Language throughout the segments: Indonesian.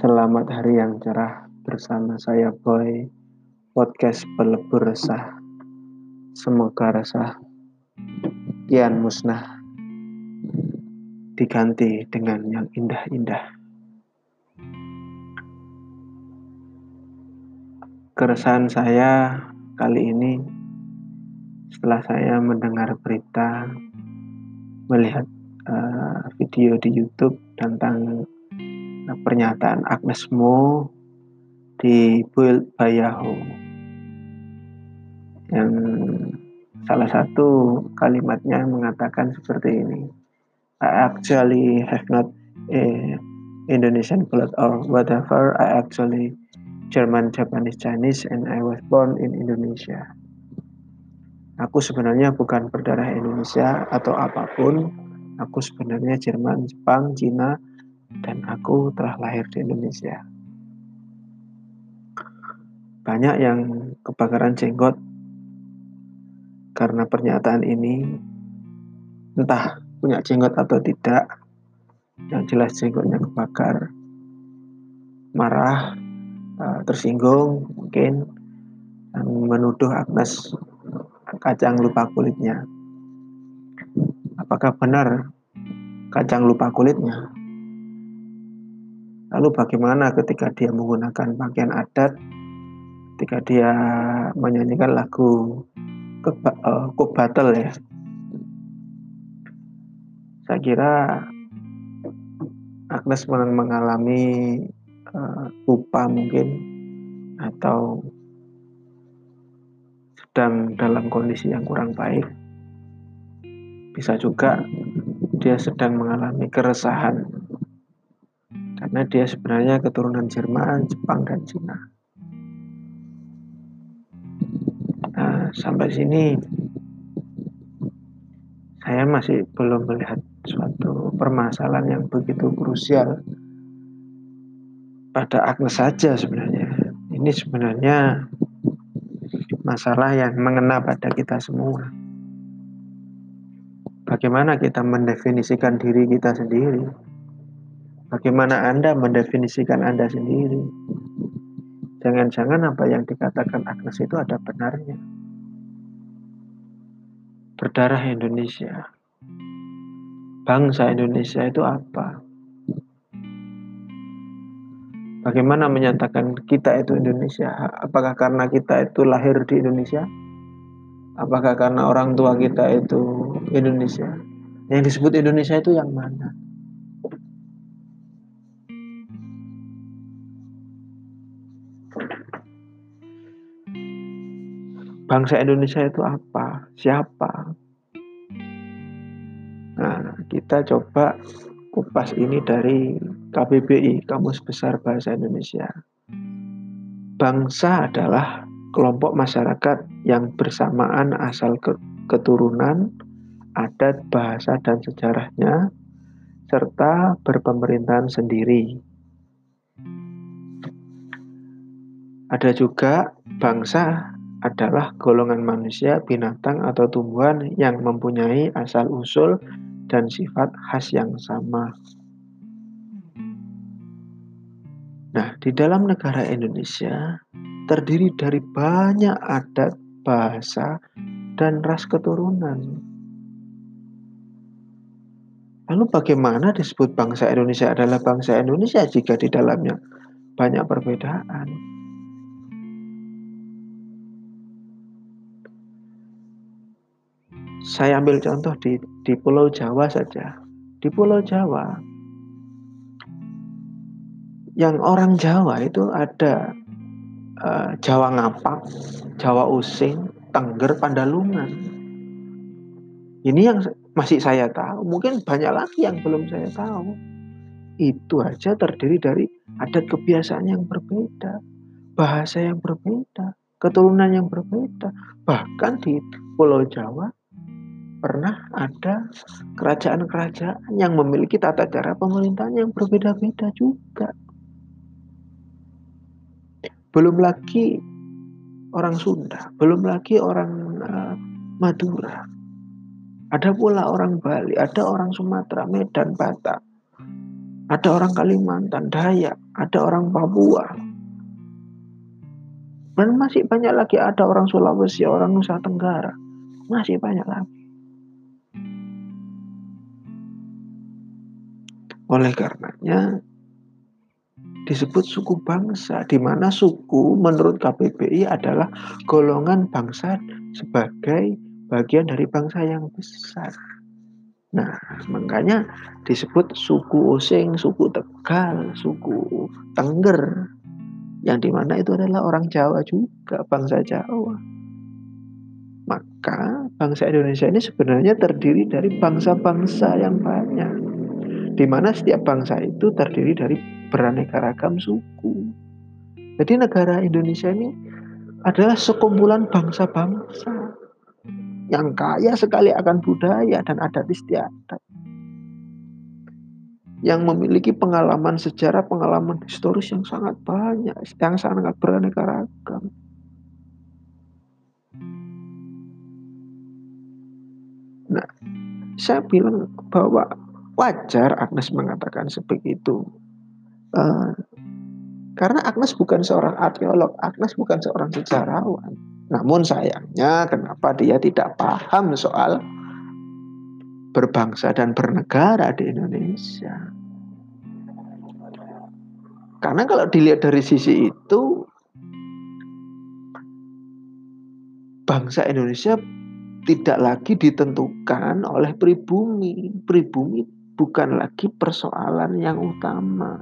Selamat hari yang cerah bersama saya Boy. Podcast pelebur resah. Semoga resah kian musnah. Diganti dengan yang indah-indah. Keresahan saya kali ini Setelah saya mendengar berita Melihat uh, video di Youtube tentang pernyataan Agnes Mo di Build by Yahoo. Yang salah satu kalimatnya mengatakan seperti ini I actually have not a Indonesian blood or whatever. I actually German, Japanese, Chinese and I was born in Indonesia. Aku sebenarnya bukan berdarah Indonesia atau apa pun. Aku sebenarnya Jerman, Jepang, Cina, dan aku telah lahir di Indonesia. Banyak yang kebakaran jenggot karena pernyataan ini, entah punya jenggot atau tidak, yang jelas jenggotnya kebakar, marah, eh, tersinggung mungkin, dan menuduh Agnes kacang lupa kulitnya. Apakah benar kacang lupa kulitnya? Lalu bagaimana ketika dia menggunakan pakaian adat, ketika dia menyanyikan lagu uh, Cook Battle ya. Saya kira Agnes mengalami uh, lupa mungkin atau sedang dalam kondisi yang kurang baik. Bisa juga dia sedang mengalami keresahan karena dia sebenarnya keturunan Jerman, Jepang, dan Cina. Nah, sampai sini saya masih belum melihat suatu permasalahan yang begitu krusial pada Agnes saja sebenarnya. Ini sebenarnya masalah yang mengena pada kita semua. Bagaimana kita mendefinisikan diri kita sendiri? Bagaimana Anda mendefinisikan Anda sendiri? Jangan-jangan apa yang dikatakan Agnes itu ada benarnya. Berdarah Indonesia. Bangsa Indonesia itu apa? Bagaimana menyatakan kita itu Indonesia? Apakah karena kita itu lahir di Indonesia? Apakah karena orang tua kita itu Indonesia? Yang disebut Indonesia itu yang mana? Bangsa Indonesia itu apa, siapa. Nah, kita coba kupas ini dari KBBI, Kamus Besar Bahasa Indonesia. Bangsa adalah kelompok masyarakat yang bersamaan asal ke keturunan, adat, bahasa, dan sejarahnya, serta berpemerintahan sendiri. Ada juga bangsa adalah golongan manusia, binatang, atau tumbuhan yang mempunyai asal-usul dan sifat khas yang sama. Nah, di dalam negara Indonesia terdiri dari banyak adat, bahasa, dan ras keturunan. Lalu bagaimana disebut bangsa Indonesia adalah bangsa Indonesia jika di dalamnya banyak perbedaan? Saya ambil contoh di, di Pulau Jawa saja. Di Pulau Jawa, yang orang Jawa itu ada uh, Jawa Ngapak, Jawa Using, Tengger, Pandalungan. Ini yang masih saya tahu. Mungkin banyak lagi yang belum saya tahu. Itu aja terdiri dari adat kebiasaan yang berbeda, bahasa yang berbeda, keturunan yang berbeda. Bahkan di Pulau Jawa pernah ada kerajaan-kerajaan yang memiliki tata cara pemerintahan yang berbeda-beda juga. Belum lagi orang Sunda, belum lagi orang uh, Madura. Ada pula orang Bali, ada orang Sumatera, Medan, Batak. ada orang Kalimantan, Dayak, ada orang Papua. Dan masih banyak lagi ada orang Sulawesi, orang Nusa Tenggara. Masih banyak lagi. Oleh karenanya disebut suku bangsa di mana suku menurut KBBI adalah golongan bangsa sebagai bagian dari bangsa yang besar. Nah, makanya disebut suku Osing, suku Tegal, suku Tengger, yang di mana itu adalah orang Jawa juga, bangsa Jawa. Maka bangsa Indonesia ini sebenarnya terdiri dari bangsa-bangsa yang banyak, di mana setiap bangsa itu terdiri dari beraneka ragam suku. Jadi negara Indonesia ini adalah sekumpulan bangsa-bangsa yang kaya sekali akan budaya dan adat istiadat yang memiliki pengalaman sejarah, pengalaman historis yang sangat banyak, yang sangat beraneka ragam. Nah, saya bilang bahwa wajar Agnes mengatakan seperti itu. Uh, karena Agnes bukan seorang arkeolog, Agnes bukan seorang sejarawan. Namun sayangnya kenapa dia tidak paham soal berbangsa dan bernegara di Indonesia. Karena kalau dilihat dari sisi itu bangsa Indonesia tidak lagi ditentukan oleh pribumi. Pribumi bukan lagi persoalan yang utama.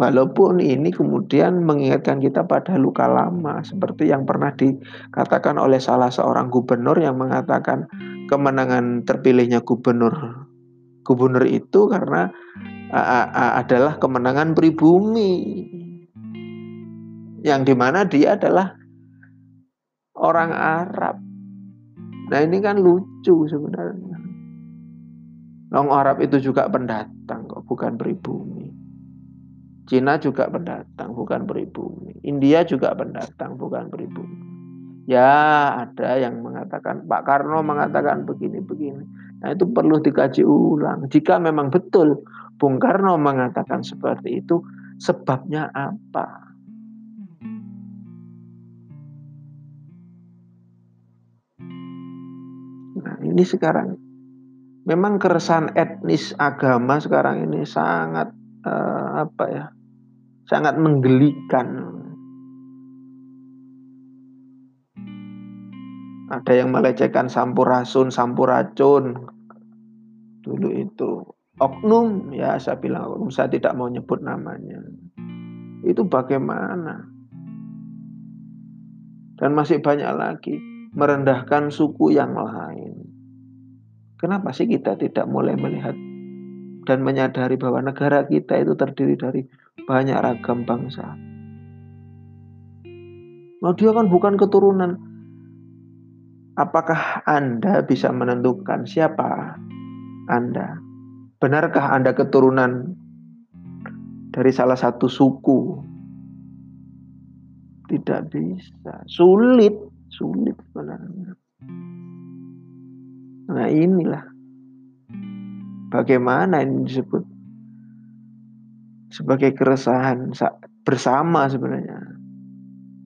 Walaupun ini kemudian mengingatkan kita pada luka lama seperti yang pernah dikatakan oleh salah seorang gubernur yang mengatakan kemenangan terpilihnya gubernur gubernur itu karena adalah kemenangan pribumi yang di mana dia adalah orang Arab. Nah ini kan lucu sebenarnya. Long Arab itu juga pendatang kok, bukan pribumi. Cina juga pendatang, bukan pribumi. India juga pendatang, bukan pribumi. Ya, ada yang mengatakan, Pak Karno mengatakan begini-begini. Nah, itu perlu dikaji ulang. Jika memang betul Bung Karno mengatakan seperti itu, sebabnya apa? Nah, ini sekarang memang keresahan etnis agama sekarang ini sangat uh, apa ya sangat menggelikan. Ada yang melecehkan sampurasun, sampuracun. Dulu itu oknum, ya saya bilang oknum, saya tidak mau nyebut namanya. Itu bagaimana? Dan masih banyak lagi merendahkan suku yang lain. Kenapa sih kita tidak mulai melihat dan menyadari bahwa negara kita itu terdiri dari banyak ragam bangsa. Nah, dia kan bukan keturunan. Apakah Anda bisa menentukan siapa Anda? Benarkah Anda keturunan dari salah satu suku? Tidak bisa. Sulit, sulit sebenarnya. Nah, inilah Bagaimana ini disebut sebagai keresahan bersama sebenarnya.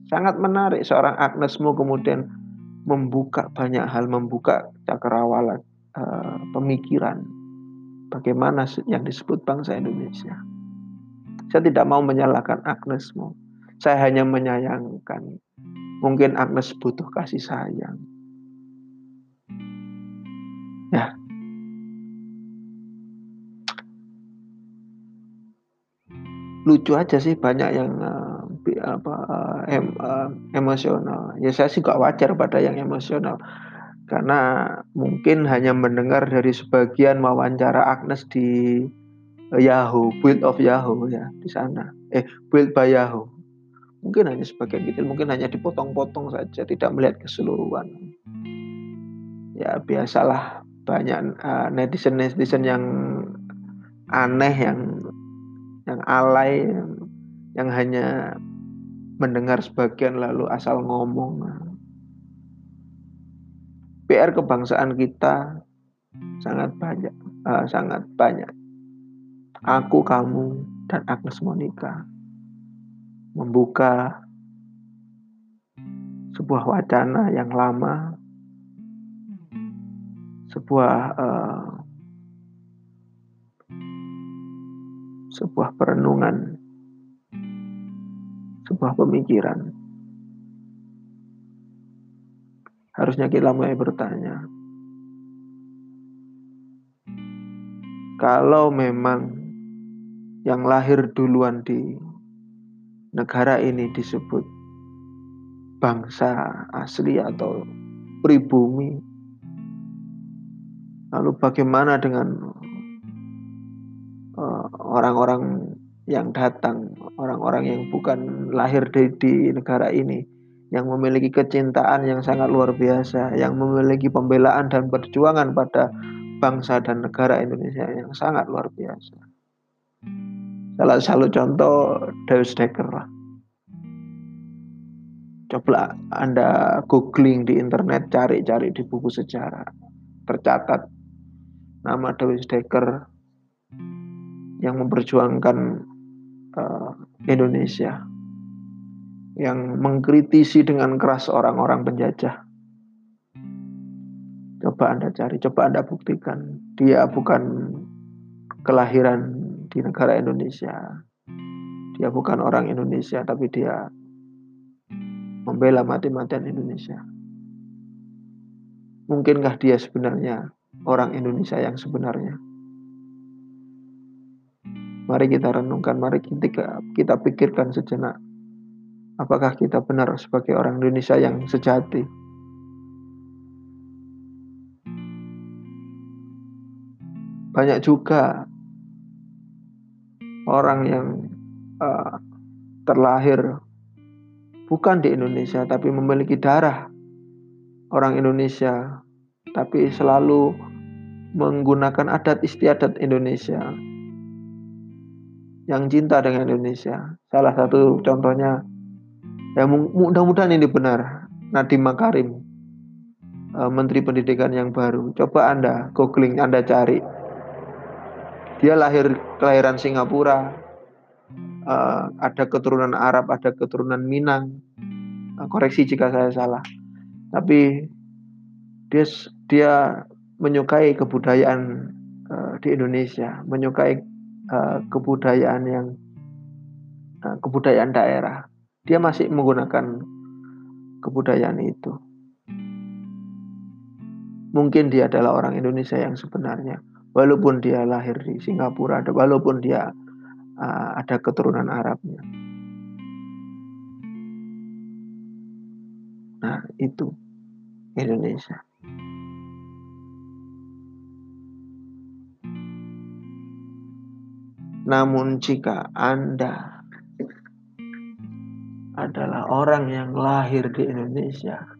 Sangat menarik seorang Agnesmo kemudian membuka banyak hal, membuka cakrawala uh, pemikiran bagaimana yang disebut bangsa Indonesia. Saya tidak mau menyalahkan Agnesmo. Saya hanya menyayangkan. Mungkin Agnes butuh kasih sayang. Ya, lucu aja sih banyak yang uh, apa uh, em, uh, emosional. Ya saya sih gak wajar pada yang emosional karena mungkin hanya mendengar dari sebagian wawancara Agnes di Yahoo, Build of Yahoo ya di sana. Eh, Build by Yahoo. Mungkin hanya sebagian kecil, mungkin hanya dipotong-potong saja, tidak melihat keseluruhan. Ya biasalah banyak netizen-netizen yang aneh yang yang alay yang hanya mendengar sebagian lalu asal ngomong PR kebangsaan kita sangat banyak, uh, sangat banyak. Aku, kamu, dan Agnes Monica membuka sebuah wacana yang lama, sebuah uh, sebuah perenungan, sebuah pemikiran. Harusnya kita mulai bertanya, kalau memang yang lahir duluan di negara ini disebut bangsa asli atau pribumi, lalu bagaimana dengan eh, orang-orang yang datang, orang-orang yang bukan lahir di, di negara ini, yang memiliki kecintaan yang sangat luar biasa, yang memiliki pembelaan dan perjuangan pada bangsa dan negara Indonesia yang sangat luar biasa. Salah satu contoh Deus Dekker lah. Coba Anda googling di internet, cari-cari di buku sejarah. Tercatat nama Deus Dekker yang memperjuangkan uh, Indonesia yang mengkritisi dengan keras orang-orang penjajah. Coba Anda cari, coba Anda buktikan. Dia bukan kelahiran di negara Indonesia. Dia bukan orang Indonesia, tapi dia membela mati-matian Indonesia. Mungkinkah dia sebenarnya orang Indonesia yang sebenarnya? Mari kita renungkan, mari kita, kita pikirkan sejenak Apakah kita benar sebagai orang Indonesia yang sejati? Banyak juga orang yang uh, terlahir bukan di Indonesia tapi memiliki darah orang Indonesia tapi selalu menggunakan adat istiadat Indonesia yang cinta dengan Indonesia. Salah satu contohnya Ya mudah-mudahan ini benar. Nadiem Makarim, uh, Menteri Pendidikan yang baru. Coba Anda googling, Anda cari. Dia lahir kelahiran Singapura, uh, ada keturunan Arab, ada keturunan Minang. Uh, koreksi jika saya salah. Tapi dia dia menyukai kebudayaan uh, di Indonesia, menyukai uh, kebudayaan yang uh, kebudayaan daerah dia masih menggunakan kebudayaan itu. Mungkin dia adalah orang Indonesia yang sebenarnya, walaupun dia lahir di Singapura, walaupun dia uh, ada keturunan Arabnya. Nah, itu Indonesia. Namun jika Anda adalah orang yang lahir di Indonesia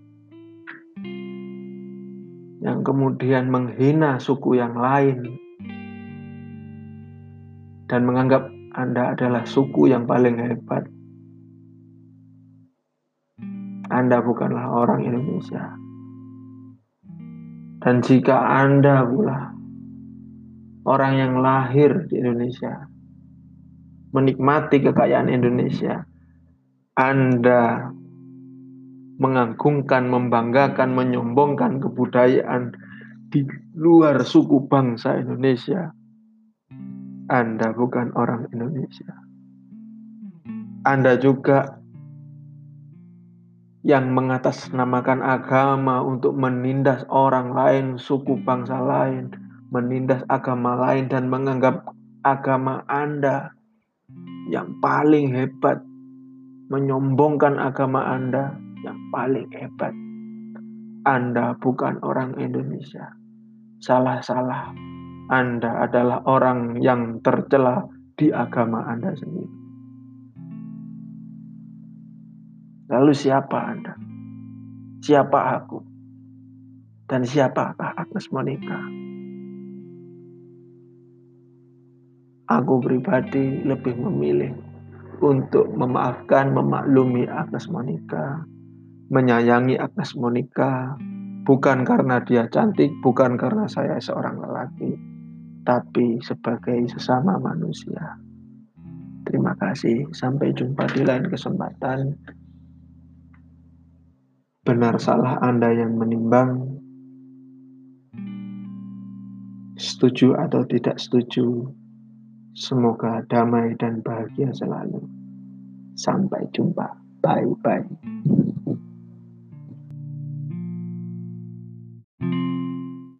yang kemudian menghina suku yang lain dan menganggap Anda adalah suku yang paling hebat. Anda bukanlah orang Indonesia. Dan jika Anda pula orang yang lahir di Indonesia, menikmati kekayaan Indonesia, anda mengagungkan, membanggakan, menyombongkan kebudayaan di luar suku bangsa Indonesia, Anda bukan orang Indonesia. Anda juga yang mengatasnamakan agama untuk menindas orang lain, suku bangsa lain, menindas agama lain dan menganggap agama Anda yang paling hebat, menyombongkan agama Anda yang paling hebat. Anda bukan orang Indonesia. Salah-salah. Anda adalah orang yang tercela di agama Anda sendiri. Lalu siapa Anda? Siapa aku? Dan siapakah Agnes Monica? Aku pribadi lebih memilih untuk memaafkan, memaklumi Agnes Monica, menyayangi Agnes Monica, Bukan karena dia cantik, bukan karena saya seorang lelaki, tapi sebagai sesama manusia. Terima kasih, sampai jumpa di lain kesempatan. Benar salah Anda yang menimbang, setuju atau tidak setuju, semoga damai dan bahagia selalu. Sampai jumpa. Bye bye.